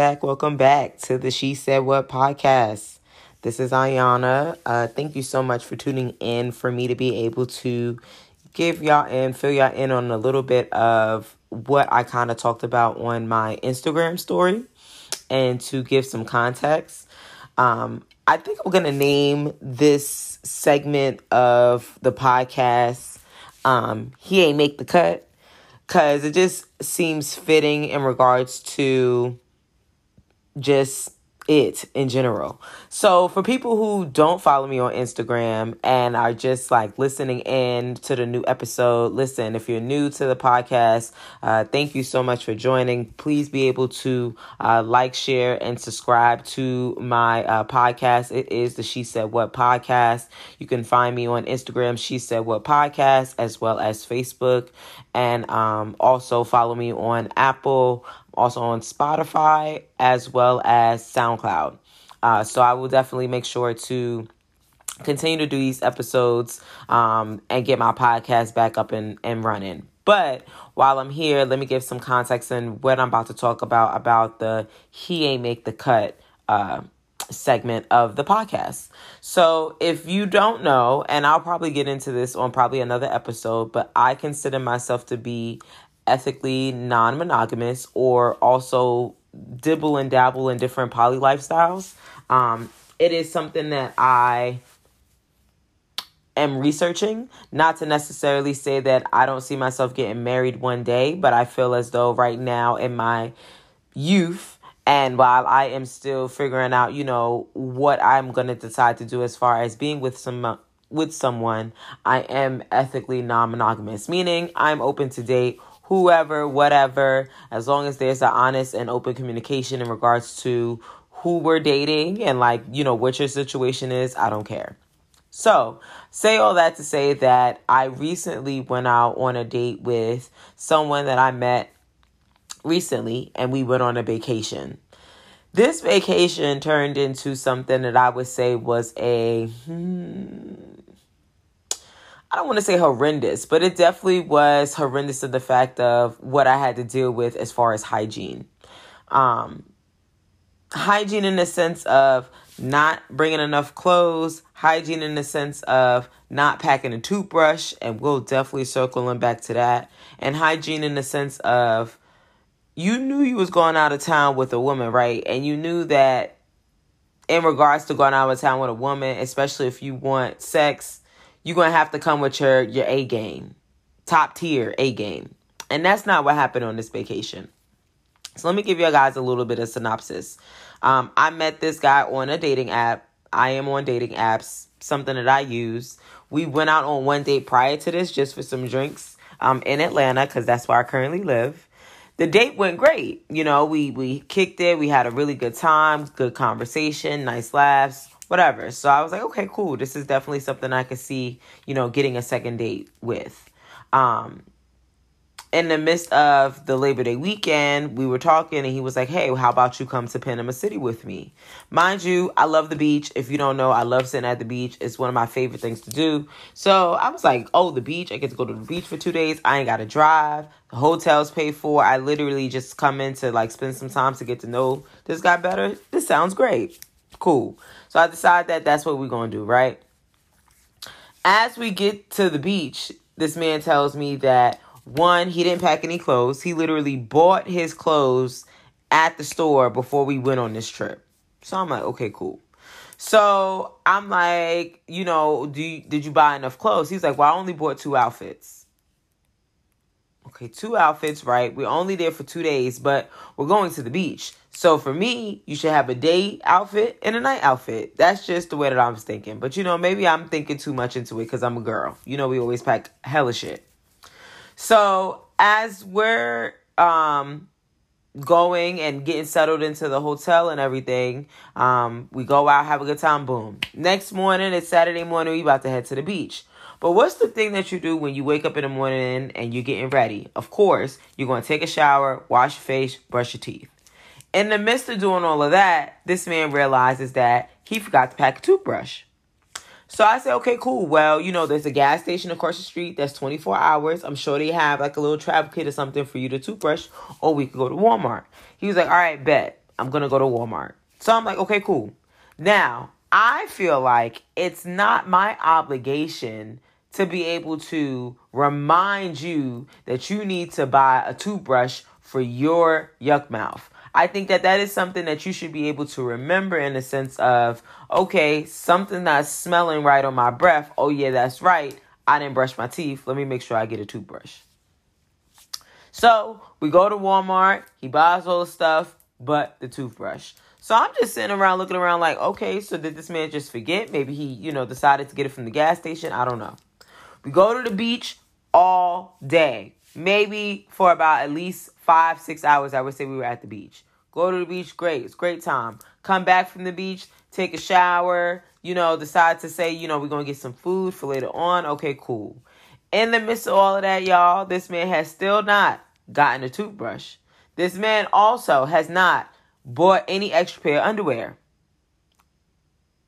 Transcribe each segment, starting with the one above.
Back, welcome back to the She Said What podcast. This is Ayana. Uh, thank you so much for tuning in for me to be able to give y'all and fill y'all in on a little bit of what I kind of talked about on my Instagram story and to give some context. Um, I think I'm going to name this segment of the podcast um, He Ain't Make the Cut because it just seems fitting in regards to just it in general. So for people who don't follow me on Instagram and are just like listening in to the new episode, listen, if you're new to the podcast, uh, thank you so much for joining. Please be able to uh, like, share, and subscribe to my uh, podcast. It is the She Said What podcast. You can find me on Instagram, She Said What podcast, as well as Facebook. And um, also follow me on Apple, also on Spotify as well as SoundCloud. Uh, so I will definitely make sure to continue to do these episodes um, and get my podcast back up and, and running. But while I'm here, let me give some context and what I'm about to talk about about the He Ain't Make the Cut uh, segment of the podcast. So if you don't know, and I'll probably get into this on probably another episode, but I consider myself to be ethically non monogamous or also dibble and dabble in different poly lifestyles. Um, it is something that I am researching. Not to necessarily say that I don't see myself getting married one day, but I feel as though right now in my youth, and while I am still figuring out, you know, what I'm going to decide to do as far as being with some with someone, I am ethically non-monogamous, meaning I'm open to date whoever, whatever, as long as there's an honest and open communication in regards to who we're dating and like, you know, what your situation is, I don't care. So, say all that to say that I recently went out on a date with someone that I met recently and we went on a vacation. This vacation turned into something that I would say was a hmm, I don't want to say horrendous, but it definitely was horrendous in the fact of what I had to deal with as far as hygiene. Um, hygiene in the sense of not bringing enough clothes, hygiene in the sense of not packing a toothbrush, and we'll definitely circling back to that, and hygiene in the sense of you knew you was going out of town with a woman, right? And you knew that in regards to going out of town with a woman, especially if you want sex, you're gonna have to come with your your A game, top tier A game, and that's not what happened on this vacation. So let me give you guys a little bit of synopsis. Um, I met this guy on a dating app. I am on dating apps, something that I use. We went out on one date prior to this just for some drinks um, in Atlanta because that's where I currently live. The date went great. You know, we we kicked it. We had a really good time, good conversation, nice laughs whatever. So I was like, okay, cool. This is definitely something I could see, you know, getting a second date with. Um, in the midst of the Labor Day weekend, we were talking and he was like, Hey, how about you come to Panama City with me? Mind you, I love the beach. If you don't know, I love sitting at the beach. It's one of my favorite things to do. So I was like, Oh, the beach. I get to go to the beach for two days. I ain't got to drive. The hotel's paid for. I literally just come in to like spend some time to get to know this guy better. This sounds great. Cool. So I decide that that's what we're going to do, right? As we get to the beach, this man tells me that one, he didn't pack any clothes. He literally bought his clothes at the store before we went on this trip. So I'm like, okay, cool. So I'm like, you know, do you, did you buy enough clothes? He's like, well, I only bought two outfits. Okay, two outfits, right? We're only there for two days, but we're going to the beach. So for me, you should have a day outfit and a night outfit. That's just the way that I'm thinking. But you know, maybe I'm thinking too much into it because I'm a girl. You know, we always pack hella shit. So as we're um going and getting settled into the hotel and everything, um, we go out, have a good time, boom. Next morning, it's Saturday morning, we about to head to the beach. But what's the thing that you do when you wake up in the morning and you're getting ready? Of course, you're going to take a shower, wash your face, brush your teeth. In the midst of doing all of that, this man realizes that he forgot to pack a toothbrush. So I said, okay, cool. Well, you know, there's a gas station across the street that's 24 hours. I'm sure they have like a little travel kit or something for you to toothbrush, or we could go to Walmart. He was like, all right, bet. I'm gonna go to Walmart. So I'm like, okay, cool. Now, I feel like it's not my obligation to be able to remind you that you need to buy a toothbrush for your yuck mouth. I think that that is something that you should be able to remember in the sense of, okay, something that's smelling right on my breath. Oh, yeah, that's right. I didn't brush my teeth. Let me make sure I get a toothbrush. So we go to Walmart. He buys all the stuff but the toothbrush. So I'm just sitting around looking around like, okay, so did this man just forget? Maybe he, you know, decided to get it from the gas station. I don't know. We go to the beach all day. Maybe for about at least five, six hours, I would say we were at the beach. Go to the beach, great. It's great time. Come back from the beach, take a shower, you know, decide to say, you know, we're going to get some food for later on. Okay, cool. In the midst of all of that, y'all, this man has still not gotten a toothbrush. This man also has not bought any extra pair of underwear.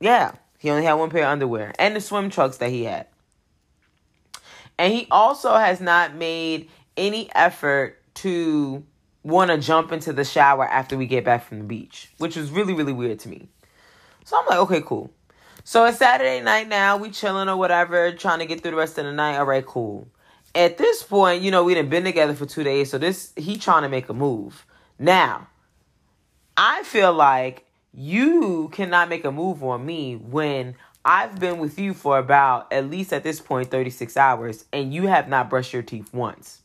Yeah, he only had one pair of underwear and the swim trunks that he had. And he also has not made any effort to want to jump into the shower after we get back from the beach, which was really, really weird to me. So I'm like, okay, cool. So it's Saturday night now. We chilling or whatever, trying to get through the rest of the night. All right, cool. At this point, you know, we didn't been together for two days, so this he trying to make a move. Now, I feel like you cannot make a move on me when I've been with you for about at least at this point 36 hours and you have not brushed your teeth once.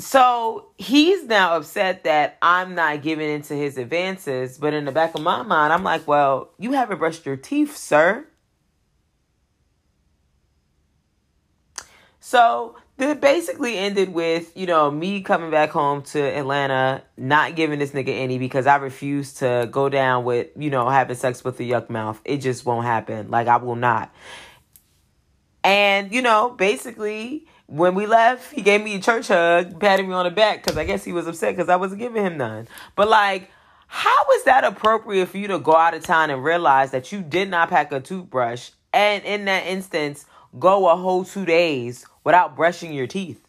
So he's now upset that I'm not giving into his advances, but in the back of my mind, I'm like, well, you haven't brushed your teeth, sir. So it basically ended with, you know, me coming back home to Atlanta, not giving this nigga any because I refuse to go down with, you know, having sex with a yuck mouth. It just won't happen. Like, I will not. And, you know, basically, when we left, he gave me a church hug, patted me on the back because I guess he was upset because I wasn't giving him none. But, like, how is that appropriate for you to go out of town and realize that you did not pack a toothbrush and, in that instance, go a whole two days without brushing your teeth.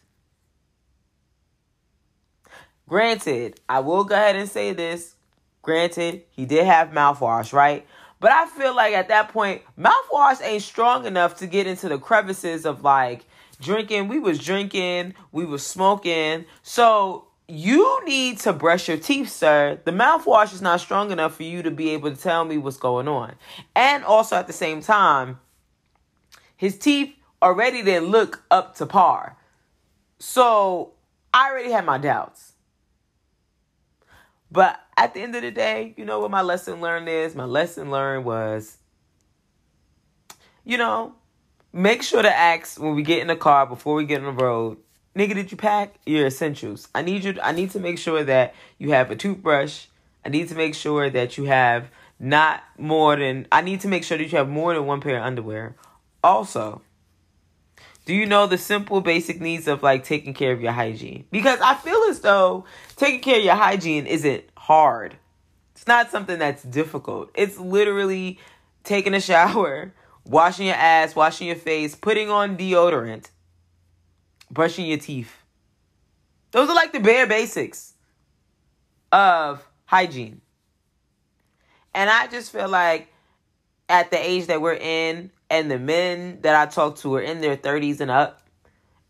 Granted, I will go ahead and say this. Granted, he did have mouthwash, right? But I feel like at that point, mouthwash ain't strong enough to get into the crevices of like drinking. We was drinking, we was smoking. So you need to brush your teeth, sir. The mouthwash is not strong enough for you to be able to tell me what's going on. And also at the same time, his teeth already didn't look up to par. So I already had my doubts. But at the end of the day, you know what my lesson learned is? My lesson learned was, you know, make sure to ask when we get in the car before we get on the road, nigga, did you pack your essentials? I need you I need to make sure that you have a toothbrush. I need to make sure that you have not more than I need to make sure that you have more than one pair of underwear. Also, do you know the simple basic needs of like taking care of your hygiene? Because I feel as though taking care of your hygiene isn't hard. It's not something that's difficult. It's literally taking a shower, washing your ass, washing your face, putting on deodorant, brushing your teeth. Those are like the bare basics of hygiene. And I just feel like at the age that we're in, and the men that I talk to are in their 30s and up.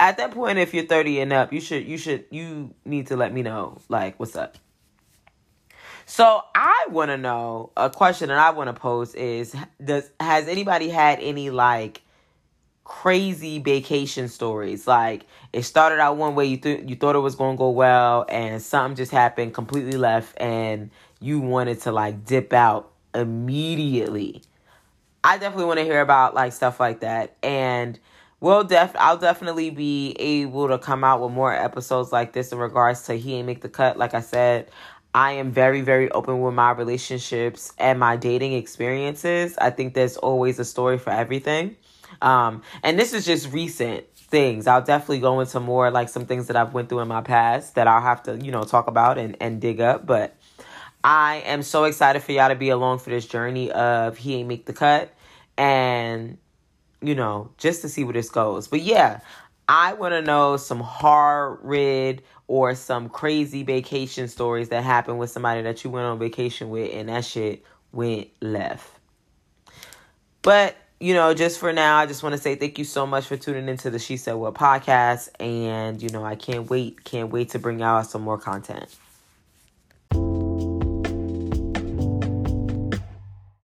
At that point, if you're 30 and up, you should you should you need to let me know like what's up. So I want to know a question that I want to pose is does has anybody had any like crazy vacation stories like it started out one way you th- you thought it was going to go well and something just happened completely left and you wanted to like dip out immediately I definitely want to hear about like stuff like that. And we'll def I'll definitely be able to come out with more episodes like this in regards to he ain't make the cut. Like I said, I am very, very open with my relationships and my dating experiences. I think there's always a story for everything. Um, and this is just recent things. I'll definitely go into more like some things that I've went through in my past that I'll have to, you know, talk about and, and dig up. But I am so excited for y'all to be along for this journey of He Ain't Make the Cut and, you know, just to see where this goes. But yeah, I want to know some horrid or some crazy vacation stories that happened with somebody that you went on vacation with and that shit went left. But, you know, just for now, I just want to say thank you so much for tuning into the She Said What podcast. And, you know, I can't wait, can't wait to bring out some more content.